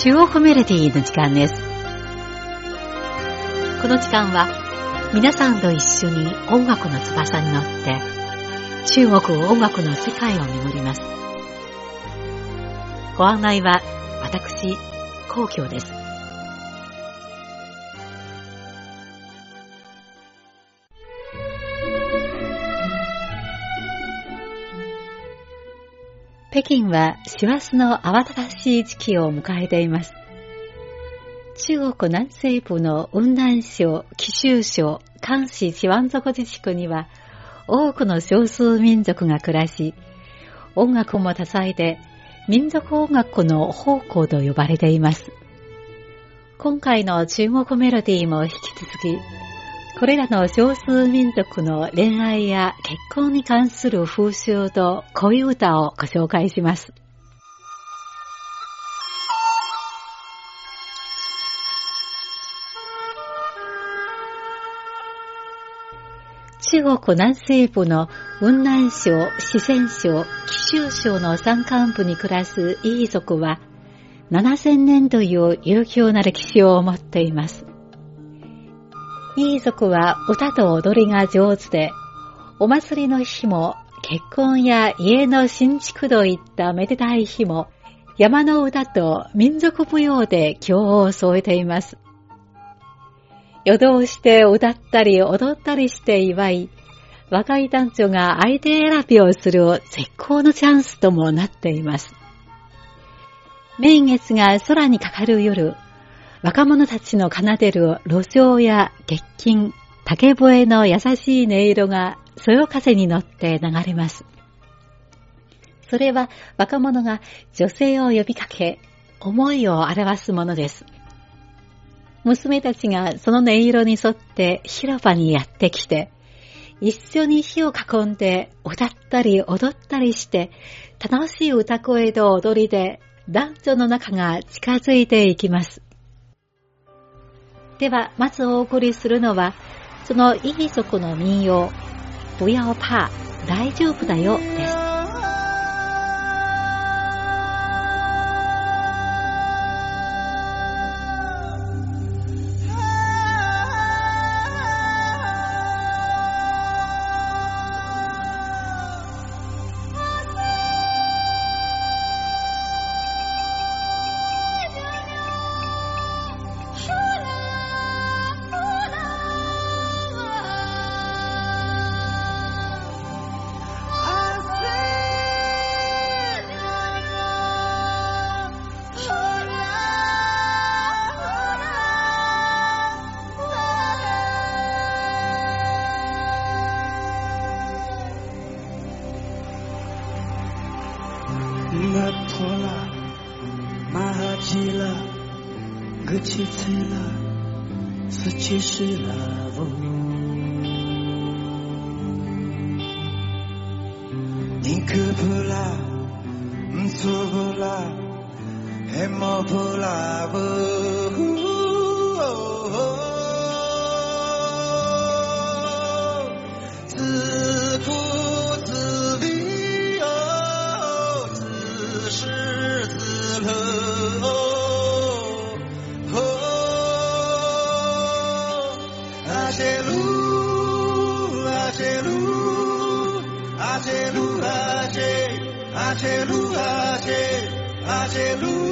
中央メレディーの時間です。この時間は皆さんと一緒に音楽の翼に乗って中国音楽の世界を巡ります。ご案内は私、皇居です。北京は師走の慌ただしい時期を迎えています。中国南西部の雲南省、貴州省、関市チワン族自治区には多くの少数民族が暮らし、音楽も多彩で民族音楽の宝庫と呼ばれています。今回の中国メロディーも引き続き、これらの少数民族の恋愛や結婚に関する風習と恋歌をご紹介します。中国南西部の雲南省、四川省、貴州省の山間部に暮らすイー族は、7000年という悠久な歴史を持っています。イー族は歌と踊りが上手で、お祭りの日も結婚や家の新築といっためでたい日も山の歌と民族舞踊で今日を添えています。夜通して歌ったり踊ったりして祝い、若い男女が相手選びをする絶好のチャンスともなっています。名月が空にかかる夜、若者たちの奏でる路上や月金、竹笛の優しい音色がそよ風に乗って流れます。それは若者が女性を呼びかけ、思いを表すものです。娘たちがその音色に沿って広場にやってきて、一緒に火を囲んで歌ったり踊ったりして、楽しい歌声と踊りで男女の仲が近づいていきます。では、まずお送りするのは、そのイギ族の民謡、不要怕、大丈夫だよ。Just the love of me 憎不啦，错不啦，还莫不啦不。自。街路。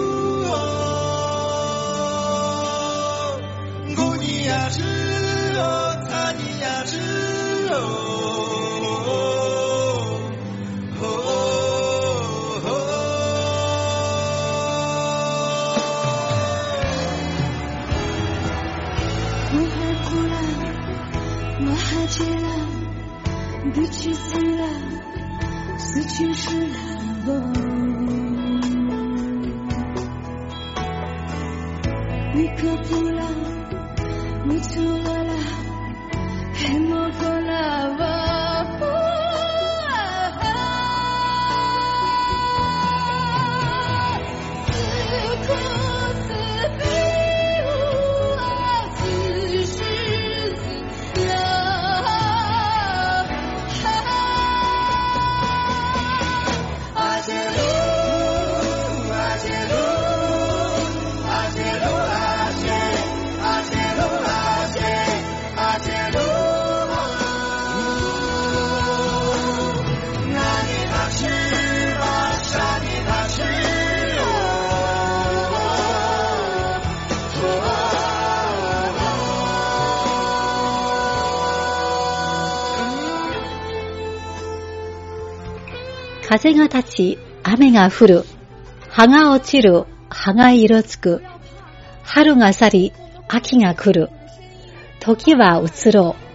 風が立ち、雨が降る。葉が落ちる、葉が色つく。春が去り、秋が来る。時は移ろう。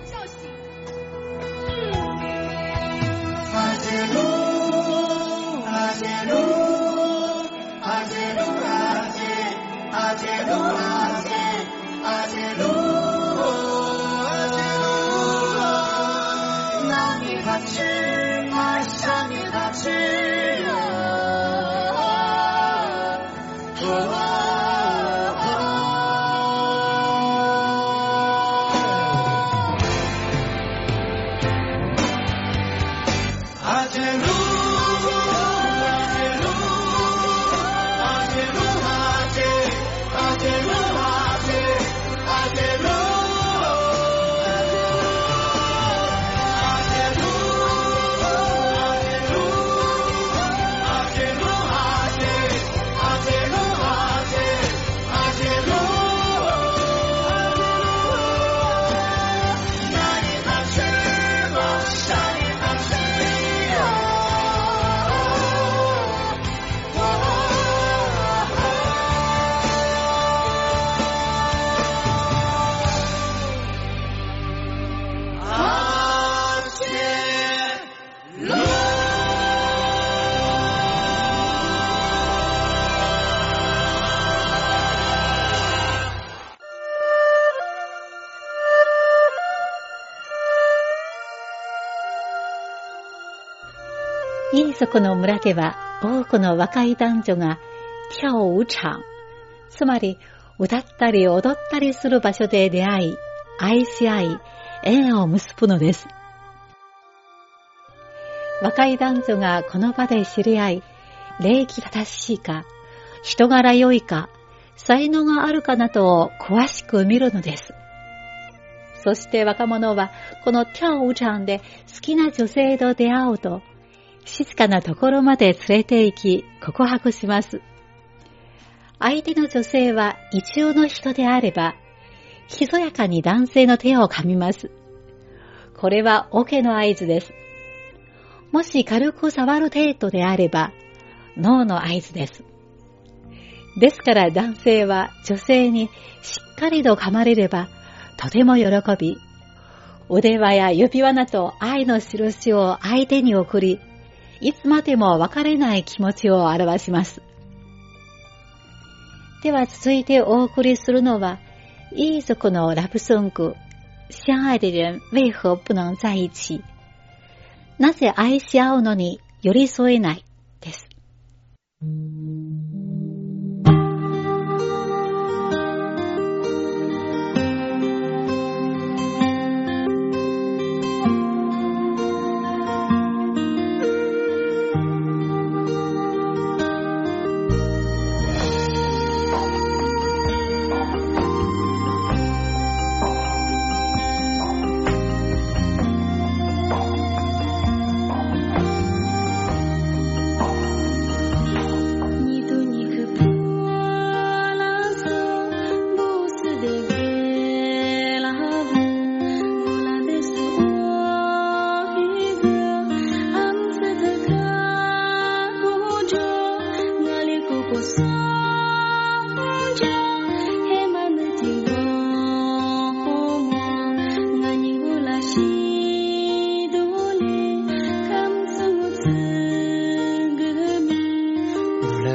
イ族の村では多くの若い男女が跳舞場、つまり歌ったり踊ったりする場所で出会い、愛し合い、縁を結ぶのです。若い男女がこの場で知り合い、礼儀正しいか、人柄良いか、才能があるかなどを詳しく見るのです。そして若者はこの跳舞場で好きな女性と出会うと、静かなところまで連れて行き告白します。相手の女性は一応の人であれば、ひそやかに男性の手を噛みます。これはオケの合図です。もし軽く触る程度であれば、脳の合図です。ですから男性は女性にしっかりと噛まれれば、とても喜び、腕輪や指輪など愛の印を相手に送り、いつまでも別れない気持ちを表します。では続いてお送りするのは、いい族のラブソング、相愛的人为何不能在一起なぜ愛し合うのに寄り添えない？です。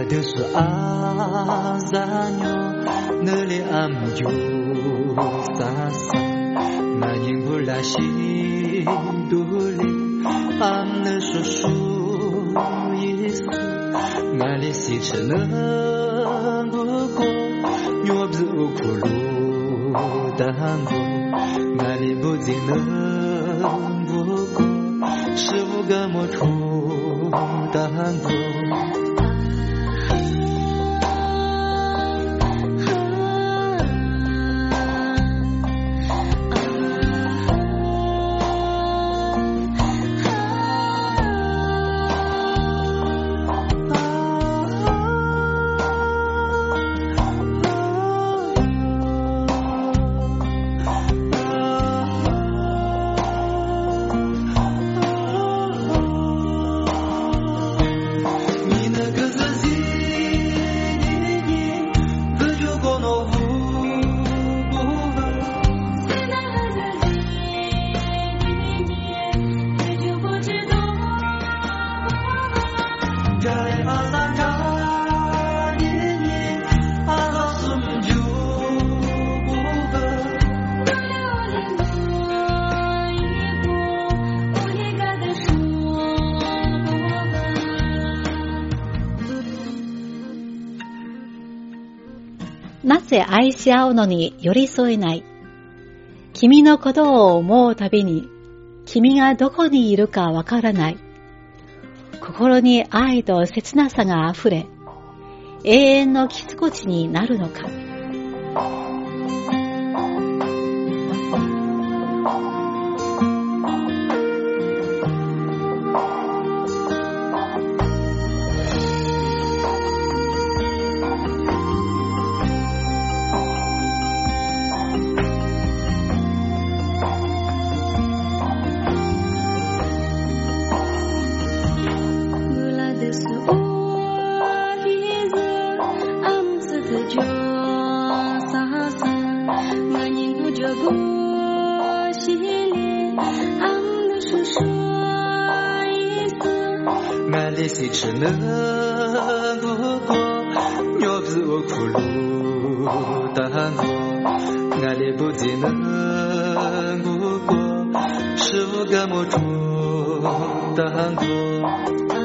都是阿萨妞那里阿木九萨萨，那宁不拉西都里 jo 5h. 树意思，那里 vous la chine d'olé, âme ne soûl 出せ愛し合うのに寄り添えない？君のことを思うたびに君がどこにいるかわからない。心に愛と切なさが溢れ、永遠のきつこちになるのか。了。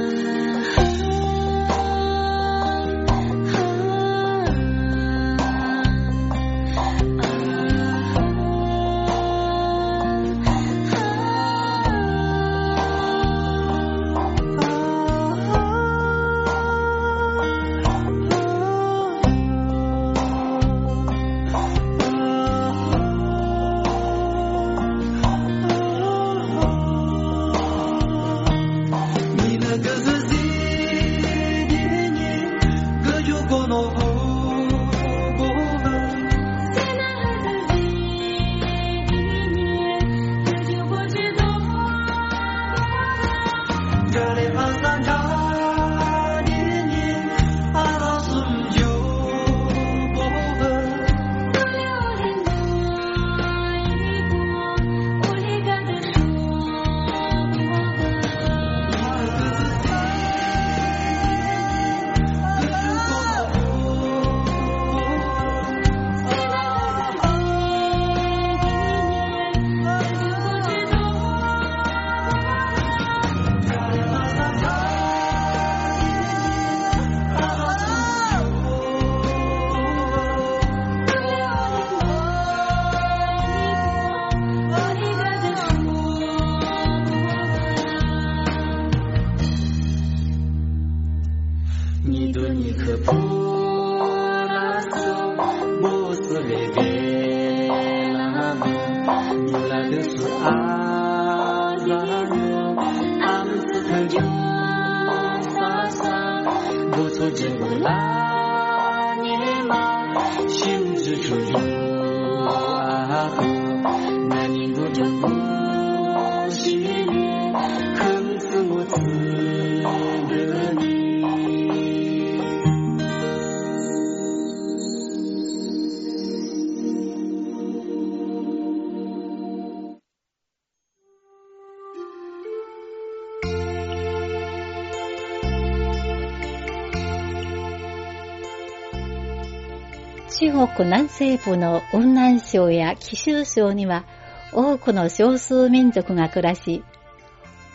南西部の雲南省や貴州省には多くの少数民族が暮らし、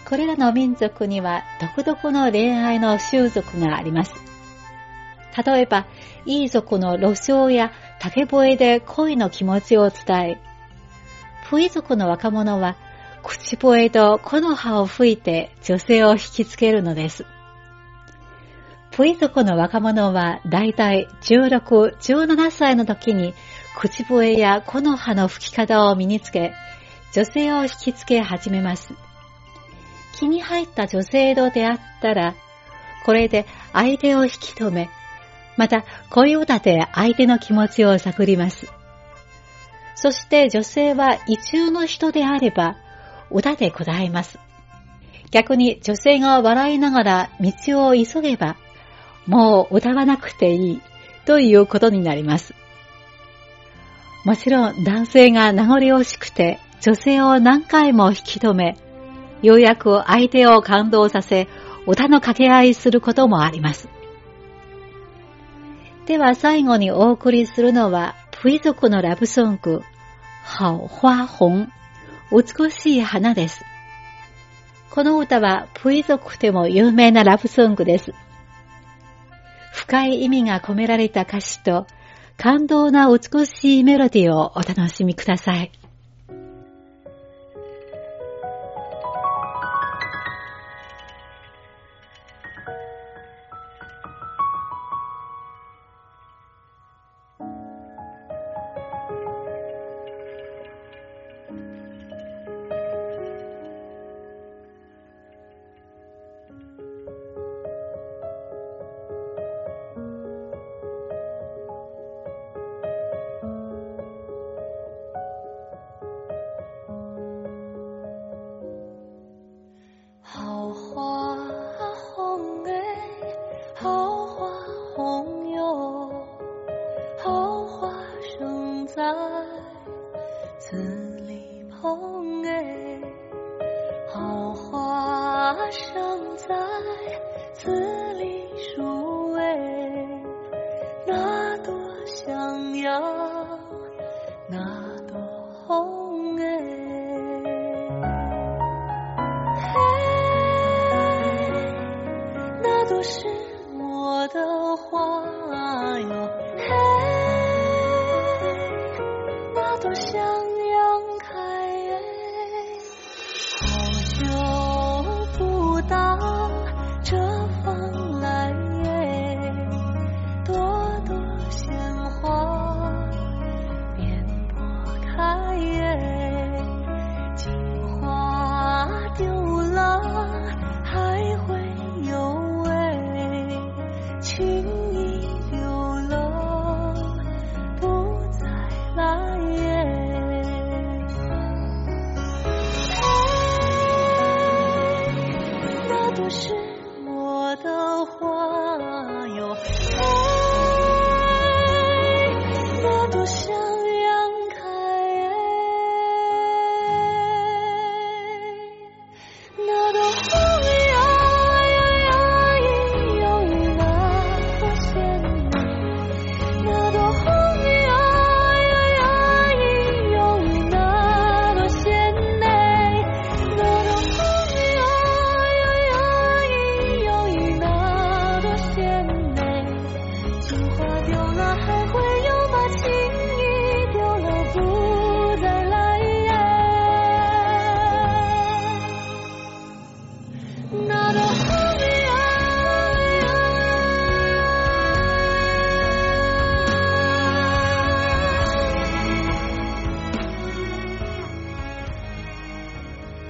これらの民族には独特の恋愛の習俗があります。例えば、いい族の路上や竹笛で恋の気持ちを伝え、不意族の若者は口笛と木の葉を吹いて女性を引きつけるのです。プイ族の若者はだいたい16、17歳の時に口笛や木の葉の吹き方を身につけ、女性を引きつけ始めます。気に入った女性と出会ったら、これで相手を引き止め、また声を立て相手の気持ちを探ります。そして女性は異中の人であれば、歌で答えます。逆に女性が笑いながら道を急げば、もう歌わなくていいということになります。もちろん男性が名残惜しくて女性を何回も引き止め、ようやく相手を感動させ、歌の掛け合いすることもあります。では最後にお送りするのは、プイ族のラブソング、好花紅、美しい花です。この歌はプイ族でも有名なラブソングです。深い意味が込められた歌詞と感動な美しいメロディをお楽しみください。在字里。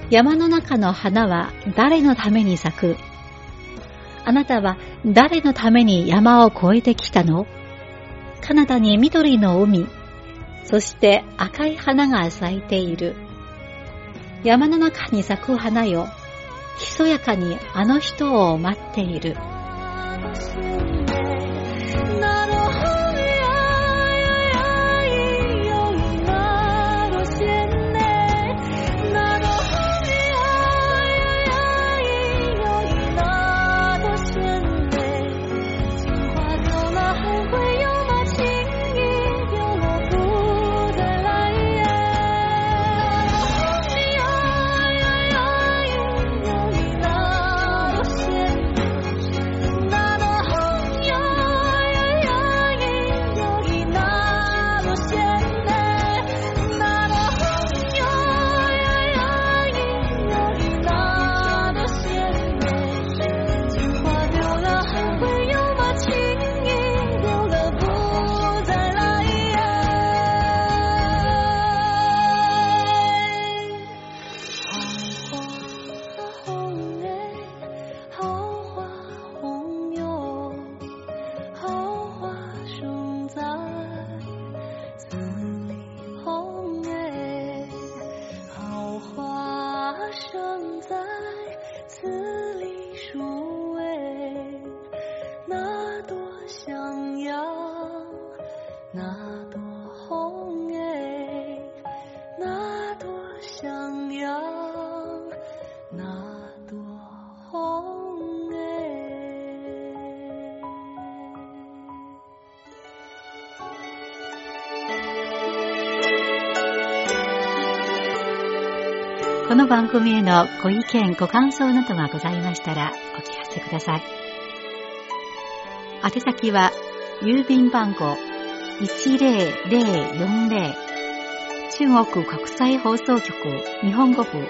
山の中の花は誰のために咲く？あなたは誰のために山を越えてきたの？彼方に緑の海、そして赤い花が咲いている。山の中に咲く花よ、ひそやかにあの人を待っている。この番組へのご意見、ご感想などがございましたらお聞かせください。宛先は、郵便番号10040中国国際放送局日本語部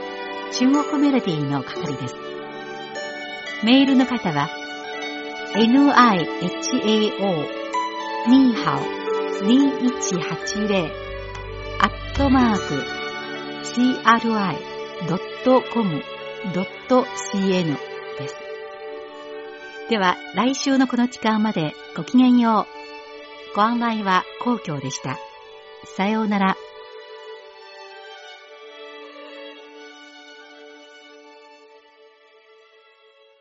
中国メロディーの係です。メールの方は、nihao2180 アットマーク CRI .com.cn です。では、来週のこの時間までごきげんよう。ご案内は公共でした。さようなら。